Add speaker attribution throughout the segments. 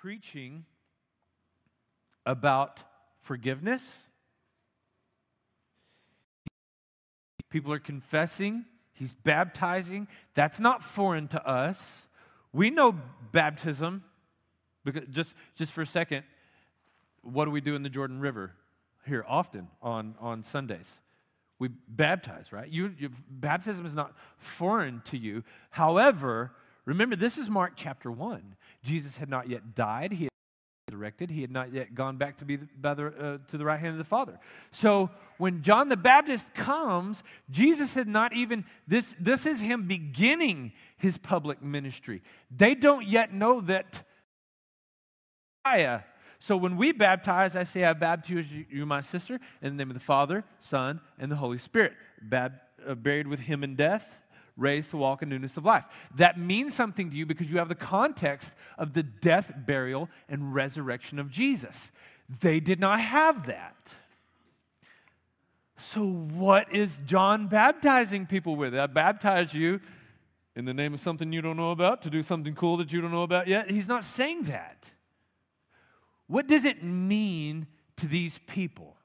Speaker 1: preaching about forgiveness. People are confessing, he's baptizing. That's not foreign to us. We know baptism because just just for a second, what do we do in the Jordan River here often on on Sundays? We baptize, right? You, you baptism is not foreign to you. However, remember this is Mark chapter 1. Jesus had not yet died. He had resurrected. He had not yet gone back to be the, uh, to the right hand of the Father. So when John the Baptist comes, Jesus had not even, this, this is him beginning his public ministry. They don't yet know that Messiah. So when we baptize, I say, I baptize you, my sister, in the name of the Father, Son, and the Holy Spirit. Bab- uh, buried with him in death, raised to walk in newness of life. That means something to you because you have the context of the death, burial, and resurrection of Jesus. They did not have that. So, what is John baptizing people with? I baptize you in the name of something you don't know about to do something cool that you don't know about yet. He's not saying that. What does it mean to these people?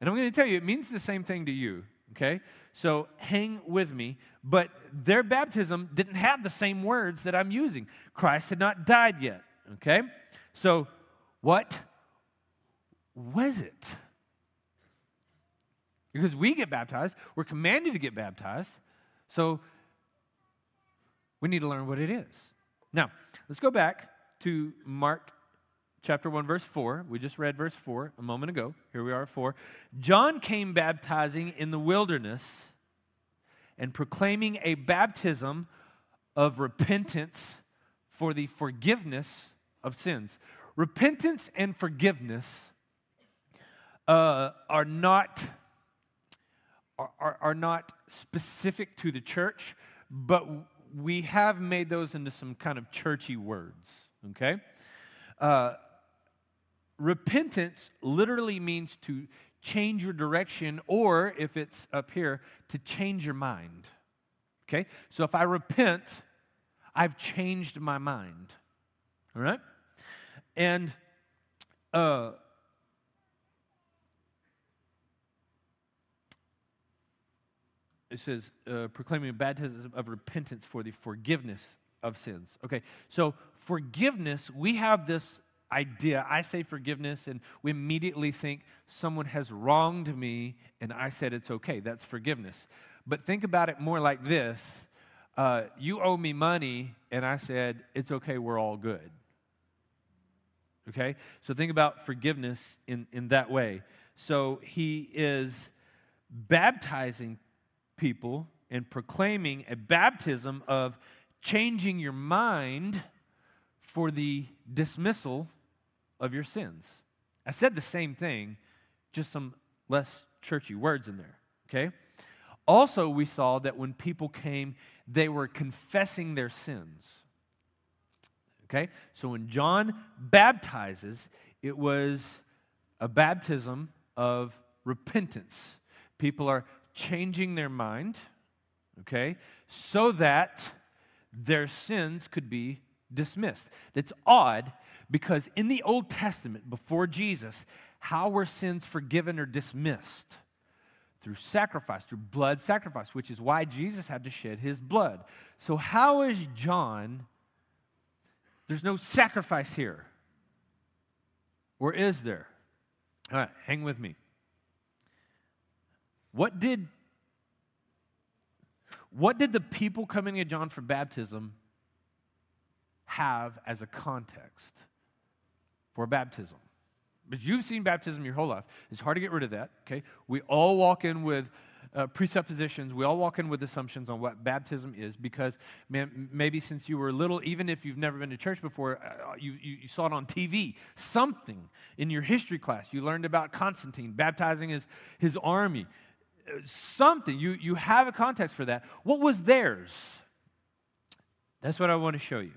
Speaker 1: And I'm going to tell you, it means the same thing to you, okay? So hang with me. But their baptism didn't have the same words that I'm using. Christ had not died yet, okay? So what was it? Because we get baptized, we're commanded to get baptized. So we need to learn what it is. Now, let's go back to Mark chapter 1, verse 4. We just read verse 4 a moment ago. Here we are at 4. John came baptizing in the wilderness and proclaiming a baptism of repentance for the forgiveness of sins. Repentance and forgiveness uh, are not are, are not specific to the church, but we have made those into some kind of churchy words. Okay, uh, repentance literally means to change your direction, or if it's up here, to change your mind. Okay? So if I repent, I've changed my mind. All right? And uh, it says, uh, proclaiming a baptism of repentance for the forgiveness of sins. Okay, so forgiveness, we have this idea. I say forgiveness, and we immediately think someone has wronged me, and I said it's okay. That's forgiveness. But think about it more like this uh, You owe me money, and I said it's okay, we're all good. Okay? So think about forgiveness in, in that way. So he is baptizing people and proclaiming a baptism of changing your mind for the dismissal of your sins. I said the same thing, just some less churchy words in there, okay? Also, we saw that when people came, they were confessing their sins. Okay? So when John baptizes, it was a baptism of repentance. People are changing their mind, okay, so that their sins could be dismissed. That's odd because in the Old Testament, before Jesus, how were sins forgiven or dismissed? Through sacrifice, through blood sacrifice, which is why Jesus had to shed his blood. So, how is John? There's no sacrifice here. Or is there? All right, hang with me. What did what did the people coming to John for baptism have as a context for baptism? But you've seen baptism your whole life. It's hard to get rid of that, okay? We all walk in with uh, presuppositions. We all walk in with assumptions on what baptism is because, man, maybe since you were little, even if you've never been to church before, uh, you, you, you, saw it on TV. Something in your history class. You learned about Constantine baptizing his, his army something. You, you have a context for that. What was theirs? That's what I want to show you.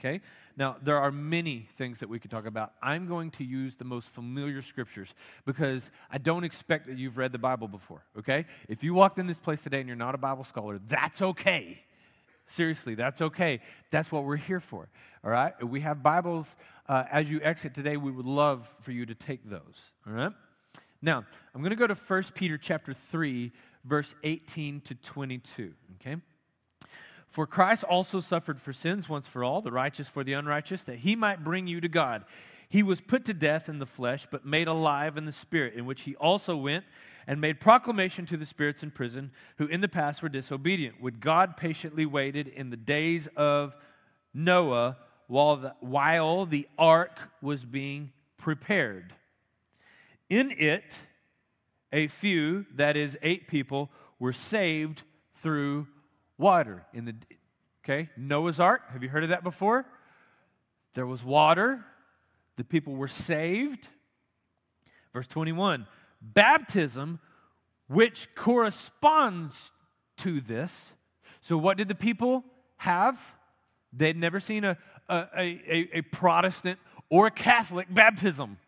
Speaker 1: Okay? Now, there are many things that we could talk about. I'm going to use the most familiar scriptures because I don't expect that you've read the Bible before, okay? If you walked in this place today and you're not a Bible scholar, that's okay. seriously. That's okay. That's what we're here for. All right? We have Bibles uh, as you exit today. We would love for you to take those. All right? Now, I'm going to go to 1 Peter chapter 3, verse 18 to 22. Okay? For Christ also suffered for sins once for all, the righteous for the unrighteous, that he might bring you to God. He was put to death in the flesh, but made alive in the spirit, in which he also went and made proclamation to the spirits in prison who in the past were disobedient. Would God patiently waited in the days of Noah while the, while the ark was being prepared. In it, a few, that is, eight people, were saved through water. In the okay, Noah's Ark. Have you heard of that before? There was water. The people were saved. Verse 21 baptism, which corresponds to this. So, what did the people have? They'd never seen a, a, a, a Protestant or a Catholic baptism.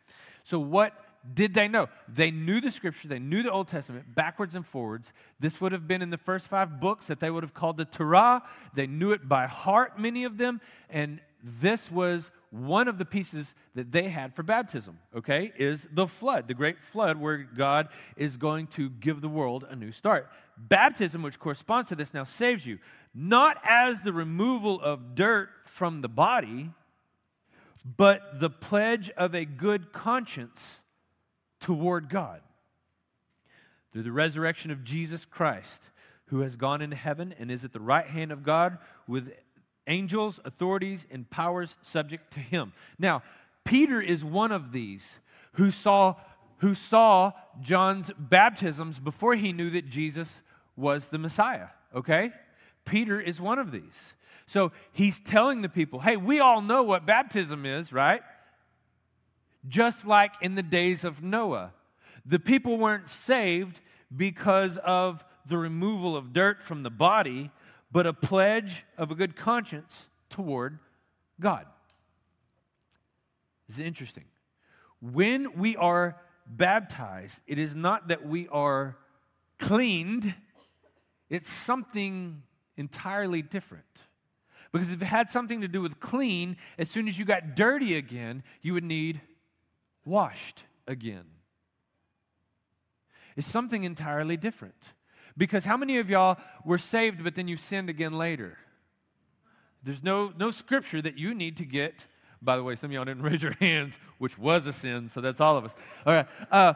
Speaker 1: So, what did they know? They knew the scripture, they knew the Old Testament backwards and forwards. This would have been in the first five books that they would have called the Torah. They knew it by heart, many of them, and this was one of the pieces that they had for baptism, okay, is the flood, the great flood where God is going to give the world a new start. Baptism, which corresponds to this, now saves you, not as the removal of dirt from the body, but the pledge of a good conscience toward God. Through the resurrection of Jesus Christ, who has gone into heaven and is at the right hand of God with angels, authorities, and powers subject to him. Now, Peter is one of these who saw, who saw John's baptisms before he knew that Jesus was the Messiah, okay? Peter is one of these. So he's telling the people, hey, we all know what baptism is, right? Just like in the days of Noah. The people weren't saved because of the removal of dirt from the body, but a pledge of a good conscience toward God. This is interesting. When we are baptized, it is not that we are cleaned, it's something entirely different. Because if it had something to do with clean, as soon as you got dirty again, you would need washed again. It's something entirely different. Because how many of y'all were saved, but then you sinned again later? There's no, no scripture that you need to get. By the way, some of y'all didn't raise your hands, which was a sin, so that's all of us. All right. Uh,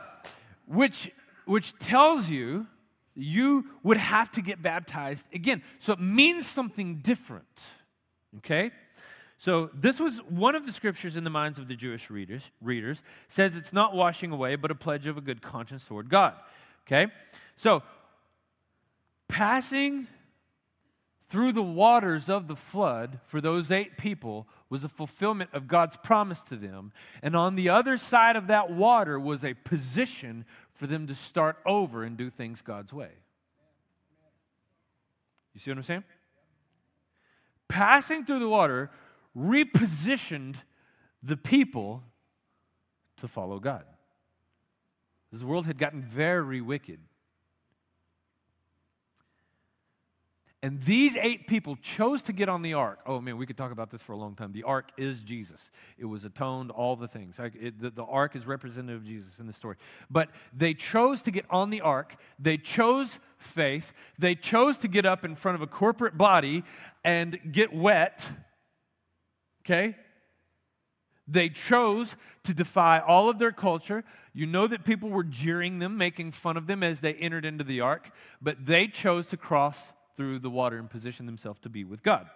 Speaker 1: which, which tells you you would have to get baptized again. So it means something different. Okay? So this was one of the scriptures in the minds of the Jewish readers, readers says it's not washing away, but a pledge of a good conscience toward God. Okay? So Passing through the waters of the flood for those eight people was a fulfillment of God's promise to them. And on the other side of that water was a position for them to start over and do things God's way. You see what I'm saying? Passing through the water repositioned the people to follow God. The world had gotten very wicked. And these eight people chose to get on the ark. Oh man, we could talk about this for a long time. The ark is Jesus. It was atoned, all the things. It, the, the ark is representative of Jesus in the story. But they chose to get on the ark. They chose faith. They chose to get up in front of a corporate body and get wet. Okay? They chose to defy all of their culture. You know that people were jeering them, making fun of them as they entered into the ark, but they chose to cross through the water and position themselves to be with God.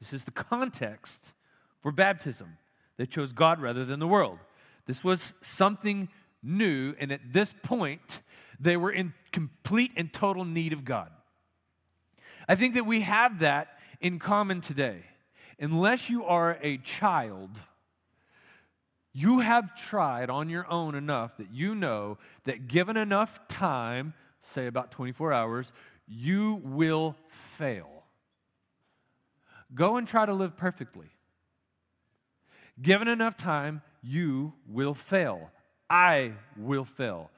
Speaker 1: This is the context for baptism. They chose God rather than the world. This was something new, and at this point, they were in complete and total need of God. I think that we have that in common today. Unless you are a child, you have tried on your own enough that you know that given enough time, say about 24 hours, you will fail. Go and try to live perfectly. Given enough time, you will fail. I will fail.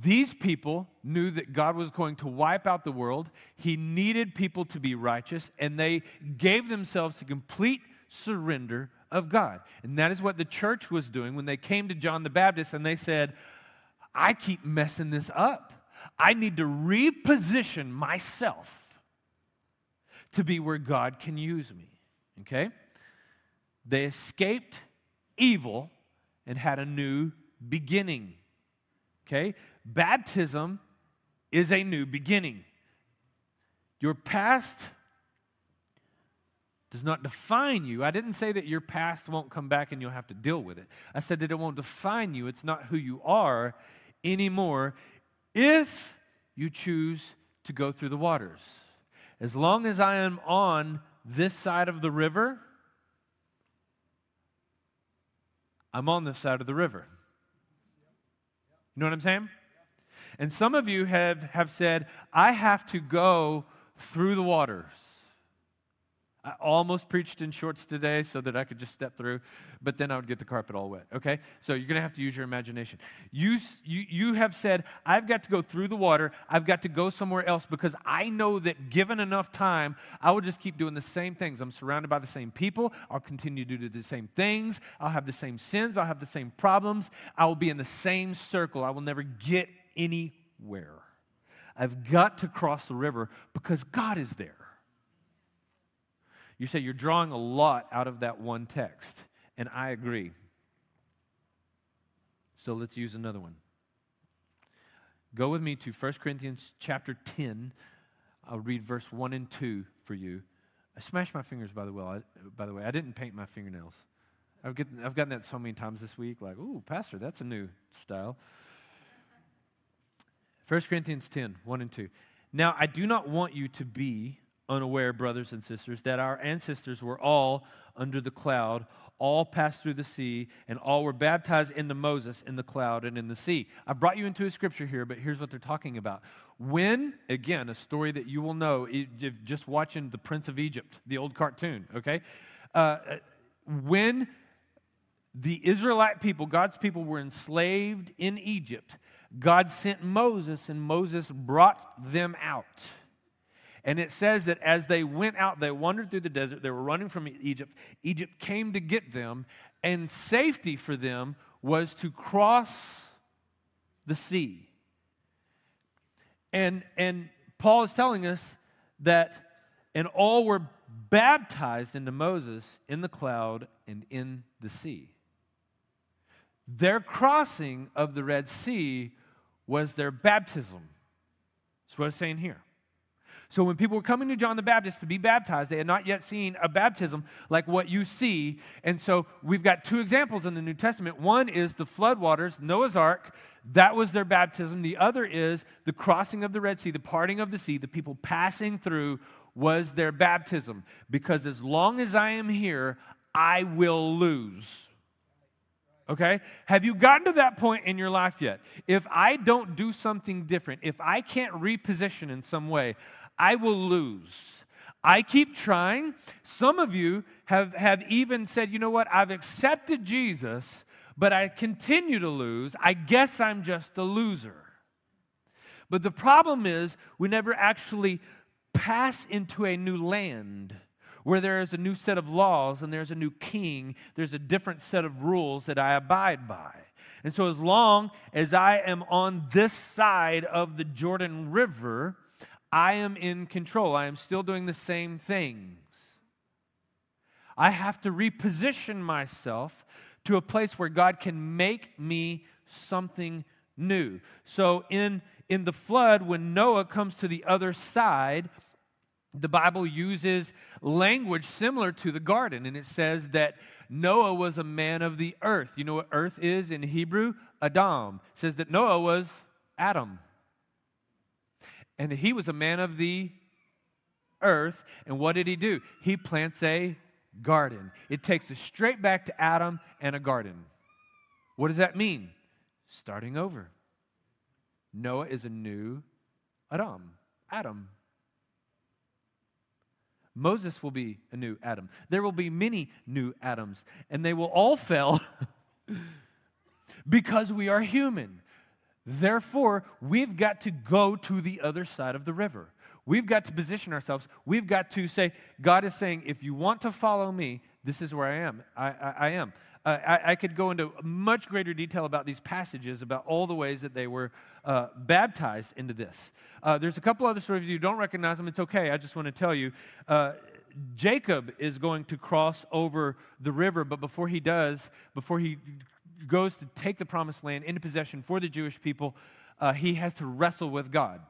Speaker 1: These people knew that God was going to wipe out the world. He needed people to be righteous, and they gave themselves to complete surrender of God. And that is what the church was doing when they came to John the Baptist and they said, I keep messing this up. I need to reposition myself to be where God can use me. Okay? They escaped evil and had a new beginning. Okay? Baptism is a new beginning. Your past does not define you. I didn't say that your past won't come back and you'll have to deal with it. I said that it won't define you. It's not who you are anymore if you choose to go through the waters. As long as I am on this side of the river, I'm on this side of the river. You know what I'm saying? And some of you have, have said, I have to go through the waters. I almost preached in shorts today so that I could just step through, but then I would get the carpet all wet. Okay? So you're going to have to use your imagination. You, you, you have said, I've got to go through the water. I've got to go somewhere else because I know that given enough time, I will just keep doing the same things. I'm surrounded by the same people. I'll continue to do the same things. I'll have the same sins. I'll have the same problems. I will be in the same circle. I will never get anywhere. I've got to cross the river because God is there. You say you're drawing a lot out of that one text, and I agree. So let's use another one. Go with me to 1 Corinthians chapter 10. I'll read verse 1 and 2 for you. I smashed my fingers, by the way. I, by the way, I didn't paint my fingernails. I've gotten that so many times this week, like, ooh, Pastor, that's a new style. 1 Corinthians 10, 1 and 2. Now, I do not want you to be unaware, brothers and sisters, that our ancestors were all under the cloud, all passed through the sea, and all were baptized into Moses in the cloud and in the sea. I brought you into a scripture here, but here's what they're talking about. When, again, a story that you will know, if just watching The Prince of Egypt, the old cartoon, okay? Uh, when the Israelite people, God's people, were enslaved in Egypt, God sent Moses, and Moses brought them out. And it says that as they went out, they wandered through the desert, they were running from Egypt. Egypt came to get them, and safety for them was to cross the sea. And, and Paul is telling us that, and all were baptized into Moses in the cloud and in the sea. Their crossing of the Red Sea was their baptism. That's what it's saying here. So when people were coming to John the Baptist to be baptized, they had not yet seen a baptism like what you see. And so we've got two examples in the New Testament. One is the floodwaters, Noah's Ark. That was their baptism. The other is the crossing of the Red Sea, the parting of the sea, the people passing through was their baptism. Because as long as I am here, I will lose. Okay? Have you gotten to that point in your life yet? If I don't do something different, if I can't reposition in some way, I will lose. I keep trying. Some of you have, have even said, you know what, I've accepted Jesus, but I continue to lose. I guess I'm just a loser. But the problem is, we never actually pass into a new land where there is a new set of laws and there's a new king, there's a different set of rules that I abide by. And so, as long as I am on this side of the Jordan River, I am in control. I am still doing the same things. I have to reposition myself to a place where God can make me something new. So in in the flood when Noah comes to the other side, the Bible uses language similar to the garden and it says that Noah was a man of the earth. You know what earth is in Hebrew? Adam. It says that Noah was Adam. And he was a man of the earth. And what did he do? He plants a garden. It takes us straight back to Adam and a garden. What does that mean? Starting over. Noah is a new Adam. Adam. Moses will be a new Adam. There will be many new Adams, and they will all fail because we are human. Therefore, we've got to go to the other side of the river. We've got to position ourselves. We've got to say, God is saying, if you want to follow me, this is where I am. I, I, I am. I, I, could go into much greater detail about these passages, about all the ways that they were uh, baptized into this. Uh, there's a couple other stories. If you don't recognize them, it's okay. I just want to tell you. Uh, Jacob is going to cross over the river, but before he does, before he goes to take the promised land into possession for the Jewish people, uh, he has to wrestle with God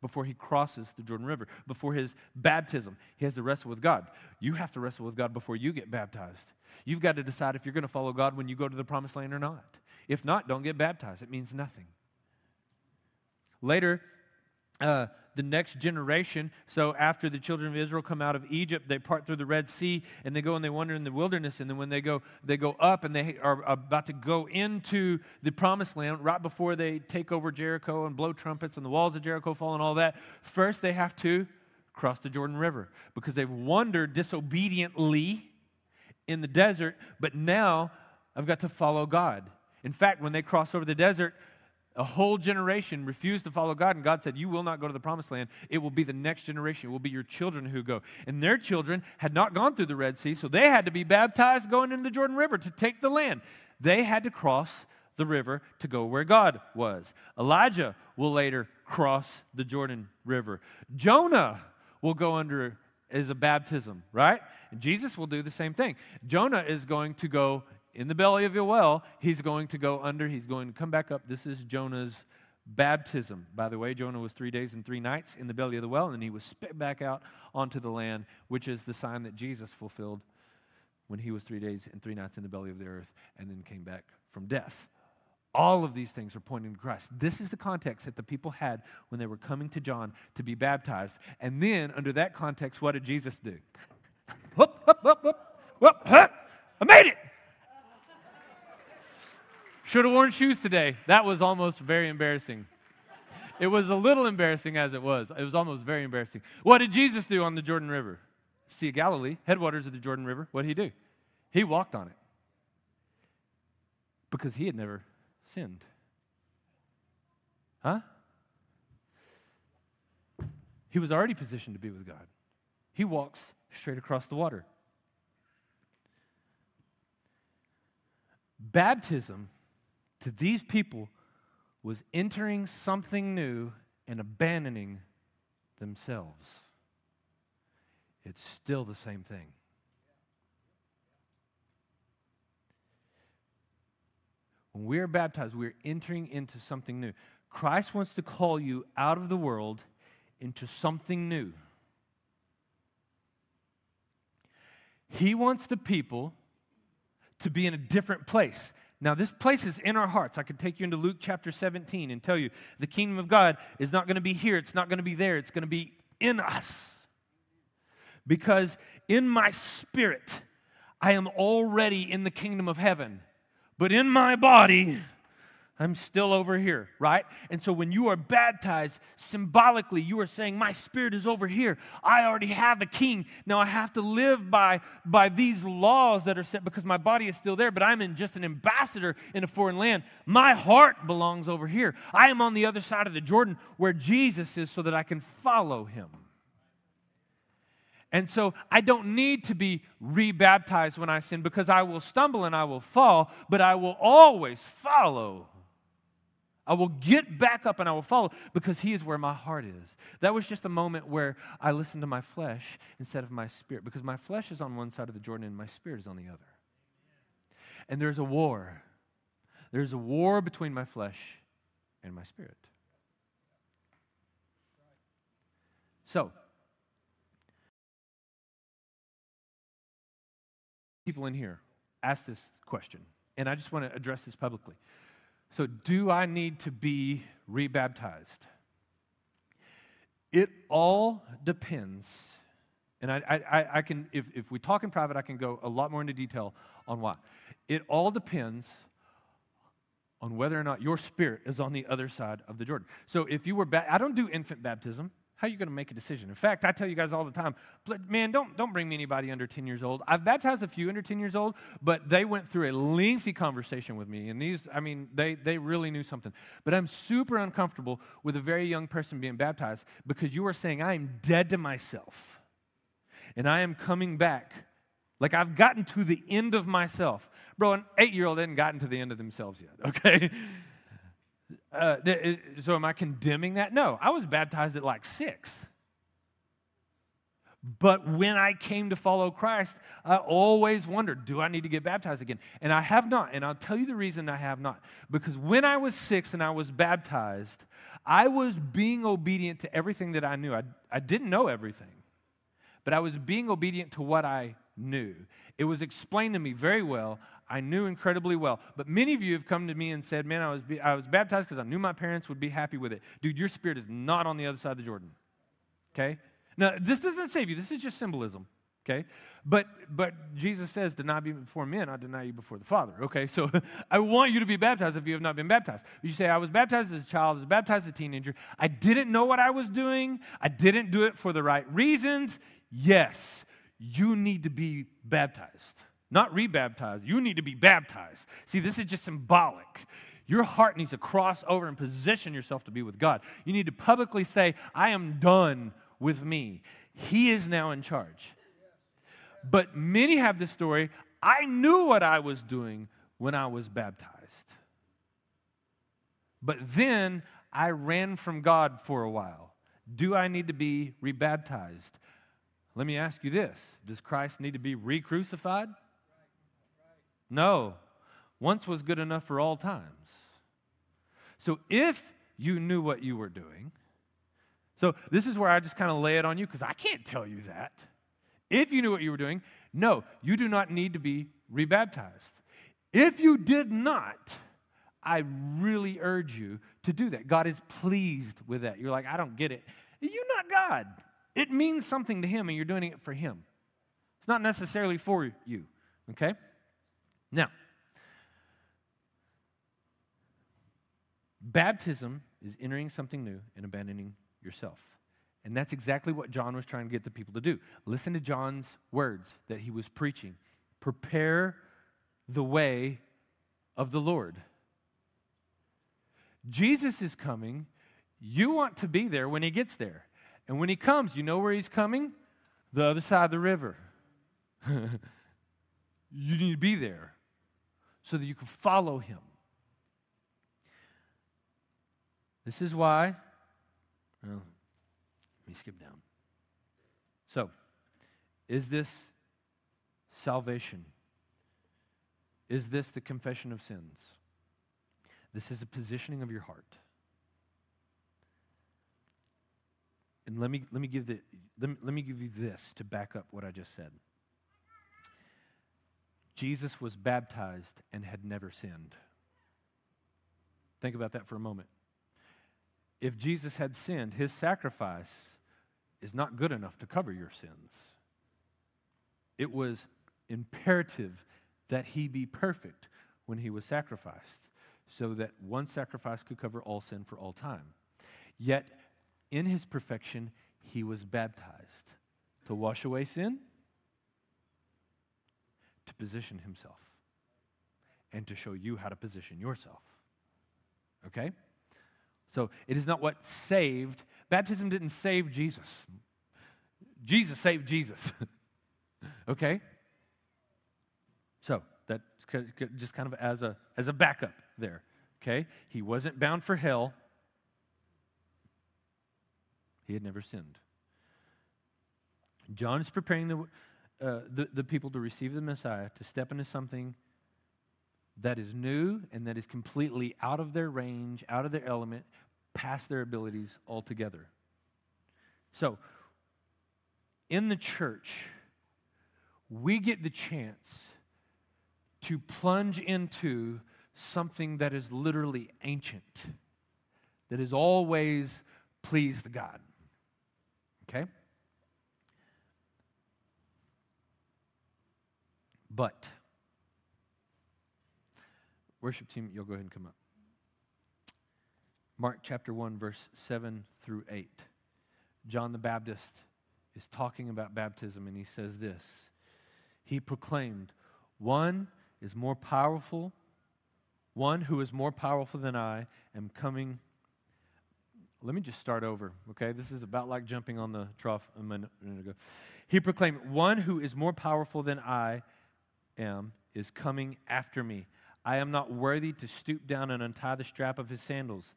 Speaker 1: before he crosses the Jordan River, before his baptism. He has to wrestle with God. You have to wrestle with God before you get baptized. You've got to decide if you're going to follow God when you go to the promised land or not. If not, don't get baptized. It means nothing. Later, uh, the next generation. So after the children of Israel come out of Egypt, they part through the Red Sea and they go and they wander in the wilderness. And then when they go, they go up and they are about to go into the promised land right before they take over Jericho and blow trumpets and the walls of Jericho fall and all that. First, they have to cross the Jordan River because they've wandered disobediently in the desert, but now I've got to follow God. In fact, when they cross over the desert, a whole generation refused to follow God, and God said, You will not go to the promised land. It will be the next generation. It will be your children who go. And their children had not gone through the Red Sea, so they had to be baptized going into the Jordan River to take the land. They had to cross the river to go where God was. Elijah will later cross the Jordan River. Jonah will go under as a baptism, right? And Jesus will do the same thing. Jonah is going to go in the belly of a well, he's going to go under, he's going to come back up. This is Jonah's baptism. By the way, Jonah was three days and three nights in the belly of the well, and he was spit back out onto the land, which is the sign that Jesus fulfilled when he was three days and three nights in the belly of the earth and then came back from death. All of these things are pointing to Christ. This is the context that the people had when they were coming to John to be baptized. And then, under that context, what did Jesus do? Whoop, whoop, whoop, whoop, whoop, whoop. I made it. Should have worn shoes today. That was almost very embarrassing. It was a little embarrassing as it was. It was almost very embarrassing. What did Jesus do on the Jordan River? Sea of Galilee, headwaters of the Jordan River. What did he do? He walked on it because he had never sinned. Huh? He was already positioned to be with God. He walks straight across the water. Baptism to these people was entering something new and abandoning themselves. It's still the same thing. When we are baptized, we are entering into something new. Christ wants to call you out of the world into something new. He wants the people to be in a different place. Now, this place is in our hearts. I could take you into Luke chapter 17 and tell you the kingdom of God is not going to be here, it's not going to be there, it's going to be in us. Because in my spirit, I am already in the kingdom of heaven, but in my body, I'm still over here, right? And so when you are baptized, symbolically, you are saying, My spirit is over here. I already have a king. Now I have to live by, by these laws that are set because my body is still there, but I'm in just an ambassador in a foreign land. My heart belongs over here. I am on the other side of the Jordan where Jesus is so that I can follow him. And so I don't need to be rebaptized when I sin because I will stumble and I will fall, but I will always follow I will get back up and I will follow because He is where my heart is. That was just a moment where I listened to my flesh instead of my spirit because my flesh is on one side of the Jordan and my spirit is on the other. And there's a war. There's a war between my flesh and my spirit. So, people in here ask this question, and I just want to address this publicly. So, do I need to be rebaptized? It all depends. And I, I, I can, if, if we talk in private, I can go a lot more into detail on why. It all depends on whether or not your spirit is on the other side of the Jordan. So if you were, ba- I don't do infant baptism. How are you going to make a decision? In fact, I tell you guys all the time, man, don't, don't bring me anybody under 10 years old. I've baptized a few under 10 years old, but they went through a lengthy conversation with me. And these, I mean, they, they really knew something. But I'm super uncomfortable with a very young person being baptized because you are saying, I am dead to myself and I am coming back. Like I've gotten to the end of myself. Bro, an eight year old hasn't gotten to the end of themselves yet, okay? Uh, so am I condemning that? No, I was baptized at like six. But when I came to follow Christ, I always wondered, do I need to get baptized again? And I have not. And I'll tell you the reason I have not. Because when I was six and I was baptized, I was being obedient to everything that I knew. I, I didn't know everything, but I was being obedient to what I knew. It was explained to me very well. I knew incredibly well. But many of you have come to me and said, Man, I was, I was baptized because I knew my parents would be happy with it. Dude, your spirit is not on the other side of the Jordan. Okay? Now, this doesn't save you, this is just symbolism. Okay? But but Jesus says, Deny me before men, I deny you before the Father. Okay, so I want you to be baptized if you have not been baptized. You say, I was baptized as a child, I was baptized as a teenager. I didn't know what I was doing, I didn't do it for the right reasons. Yes, you need to be baptized not rebaptized. You need to be baptized. See, this is just symbolic. Your heart needs to cross over and position yourself to be with God. You need to publicly say, I am done with me. He is now in charge. But many have this story I knew what I was doing when I was baptized. But then I ran from God for a while. Do I need to be rebaptized? Let me ask you this Does Christ need to be re crucified? No. Once was good enough for all times. So if you knew what you were doing, so this is where I just kind of lay it on you because I can't tell you that. If you knew what you were doing, no, you do not need to be rebaptized. If you did not, I really urge you to do that. God is pleased with that. You're like, I don't get it. You're not God. It means something to Him, and you're doing it for Him. It's not necessarily for you, okay? Now, baptism is entering something new and abandoning yourself. And that's exactly what John was trying to get the people to do. Listen to John's words that he was preaching prepare the way of the Lord. Jesus is coming. You want to be there when he gets there. And when he comes, you know where he's coming? The other side of the river. you need to be there so that you can follow him. This is why, well, let me skip down. So, is this salvation? Is this the confession of sins? This is a positioning of your heart. And let me, let me, give, the, let me, let me give you this to back up what I just said. Jesus was baptized and had never sinned. Think about that for a moment. If Jesus had sinned, his sacrifice is not good enough to cover your sins. It was imperative that he be perfect when he was sacrificed, so that one sacrifice could cover all sin for all time. Yet, in his perfection, he was baptized to wash away sin to position himself and to show you how to position yourself. Okay? So it is not what saved. Baptism didn't save Jesus. Jesus saved Jesus. okay? So that just kind of as a as a backup there. Okay? He wasn't bound for hell. He had never sinned. John is preparing the uh, the, the people to receive the Messiah, to step into something that is new and that is completely out of their range, out of their element, past their abilities altogether. So, in the church, we get the chance to plunge into something that is literally ancient, that has always pleased God. Okay? But, worship team, you'll go ahead and come up. Mark chapter 1, verse 7 through 8. John the Baptist is talking about baptism, and he says this He proclaimed, One is more powerful, one who is more powerful than I am coming. Let me just start over, okay? This is about like jumping on the trough a minute ago. He proclaimed, One who is more powerful than I am is coming after me. I am not worthy to stoop down and untie the strap of his sandals.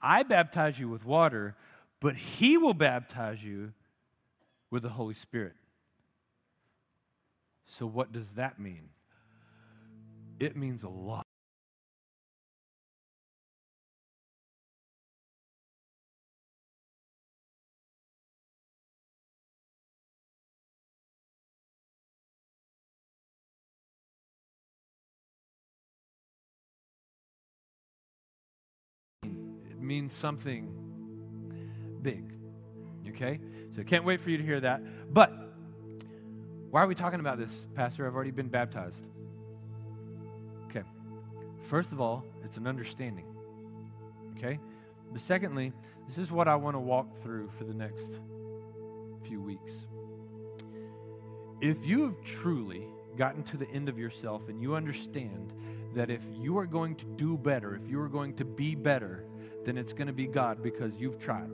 Speaker 1: I baptize you with water, but he will baptize you with the Holy Spirit. So, what does that mean? It means a lot. Something big. Okay? So can't wait for you to hear that. But why are we talking about this, Pastor? I've already been baptized. Okay. First of all, it's an understanding. Okay? But secondly, this is what I want to walk through for the next few weeks. If you have truly gotten to the end of yourself and you understand that if you are going to do better, if you are going to be better, then it's going to be God because you've tried.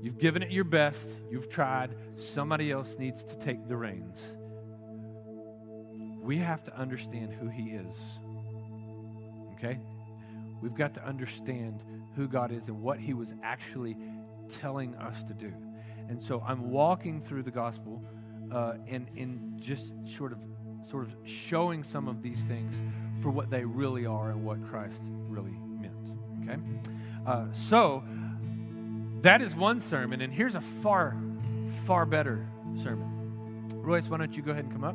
Speaker 1: You've given it your best. You've tried. Somebody else needs to take the reins. We have to understand who He is. Okay? We've got to understand who God is and what He was actually telling us to do. And so I'm walking through the gospel uh, and, and just sort of sort of showing some of these things for what they really are and what Christ really. Okay? Uh, so that is one sermon, and here's a far, far better sermon. Royce, why don't you go ahead and come up?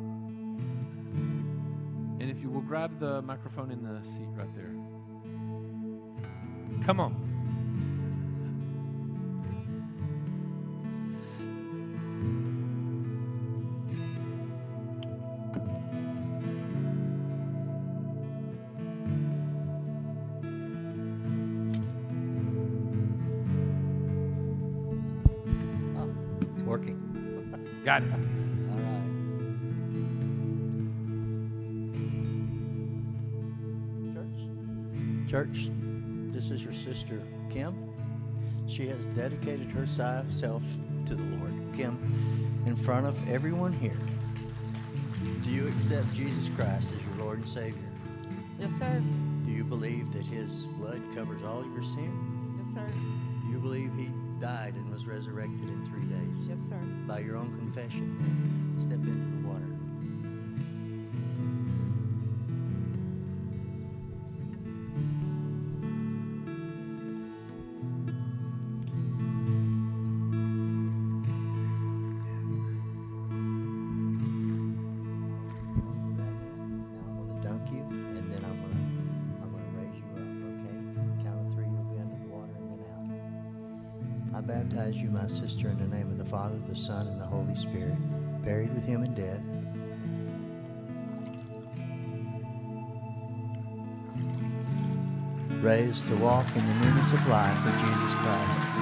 Speaker 1: And if you will grab the microphone in the seat right there. Come on. Got it. All right.
Speaker 2: Church, church, this is your sister Kim. She has dedicated herself to the Lord. Kim, in front of everyone here, do you accept Jesus Christ as your Lord and Savior?
Speaker 3: Yes, sir.
Speaker 2: Do you believe that His blood covers all your sin?
Speaker 3: Yes, sir.
Speaker 2: Do you believe He died and was resurrected in three days?
Speaker 3: Yes, sir.
Speaker 2: By your own confession, step into baptize you, my sister, in the name of the Father, the Son, and the Holy Spirit, buried with him in death. Raised to walk in the newness of life with Jesus Christ.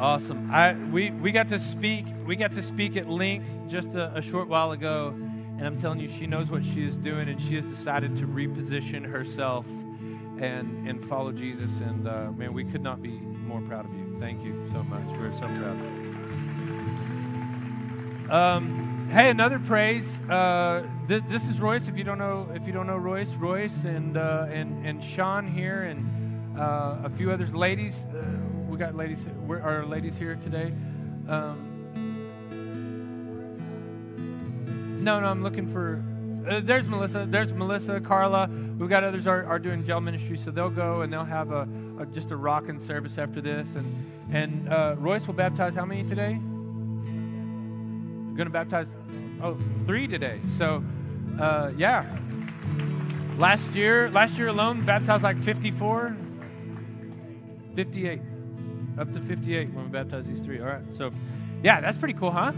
Speaker 1: Awesome. I we we got to speak we got to speak at length just a, a, short while ago, and I'm telling you, she knows what she is doing, and she has decided to reposition herself and and follow Jesus. And uh, man, we could not be more proud of you. Thank you so much. We're so proud. Um, hey, another praise. Uh, th- this is Royce. If you don't know, if you don't know Royce, Royce and uh, and and Sean here, and uh, a few others, ladies uh, we got ladies. Where are ladies here today? Um, no, no, I'm looking for. Uh, there's Melissa. There's Melissa, Carla. We've got others are, are doing gel ministry, so they'll go and they'll have a, a just a rocking service after this. And and uh, Royce will baptize how many today? Going to baptize oh three today. So uh, yeah. Last year, last year alone, baptized like 54, 58 up to 58 when we baptize these three. All right. So, yeah, that's pretty cool, huh?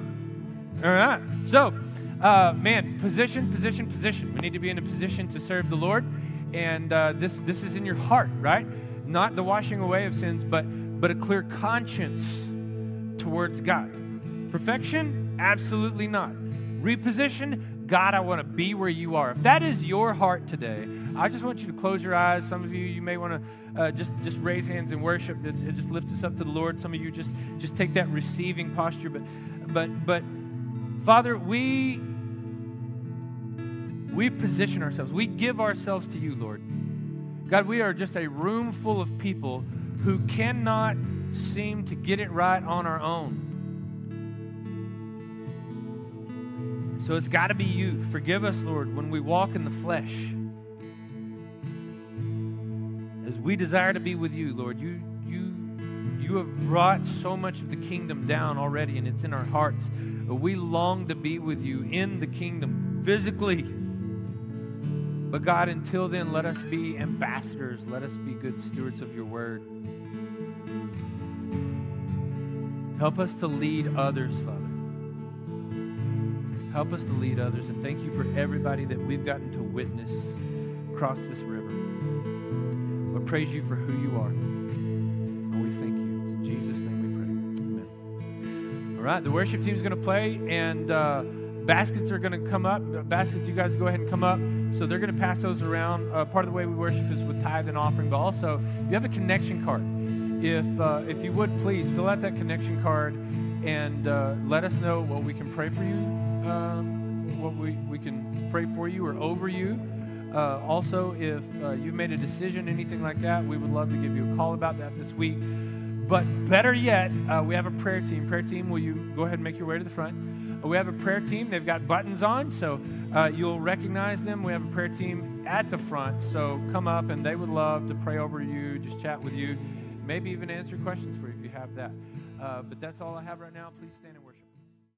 Speaker 1: All right. So, uh, man, position, position, position. We need to be in a position to serve the Lord, and uh, this this is in your heart, right? Not the washing away of sins, but but a clear conscience towards God. Perfection, absolutely not. Reposition, God, I want to be where you are. If that is your heart today, I just want you to close your eyes. Some of you, you may want to uh, just just raise hands in worship, just lift us up to the Lord. Some of you just just take that receiving posture. But but but Father, we we position ourselves. We give ourselves to you, Lord. God, we are just a room full of people who cannot seem to get it right on our own. So it's got to be you. Forgive us, Lord, when we walk in the flesh. As we desire to be with you, Lord, you you you have brought so much of the kingdom down already and it's in our hearts. We long to be with you in the kingdom physically. But God, until then, let us be ambassadors. Let us be good stewards of your word. Help us to lead others, Father. Help us to lead others. And thank you for everybody that we've gotten to witness across this river. We praise you for who you are. And we thank All right, the worship team is going to play, and uh, baskets are going to come up. Baskets, you guys go ahead and come up. So they're going to pass those around. Uh, part of the way we worship is with tithe and offering, but also you have a connection card if, uh, if you would please fill out that connection card and uh, let us know what we can pray for you, um, what we, we can pray for you or over you. Uh, also, if uh, you've made a decision, anything like that, we would love to give you a call about that this week. But better yet, uh, we have a prayer team. Prayer team, will you go ahead and make your way to the front? Uh, we have a prayer team. They've got buttons on, so you'll recognize them. We have a prayer team at the front, so come up and they would love to pray over you, just chat with you maybe even answer questions for you if you have that. Uh, but that's all I have right now. Please stand and worship.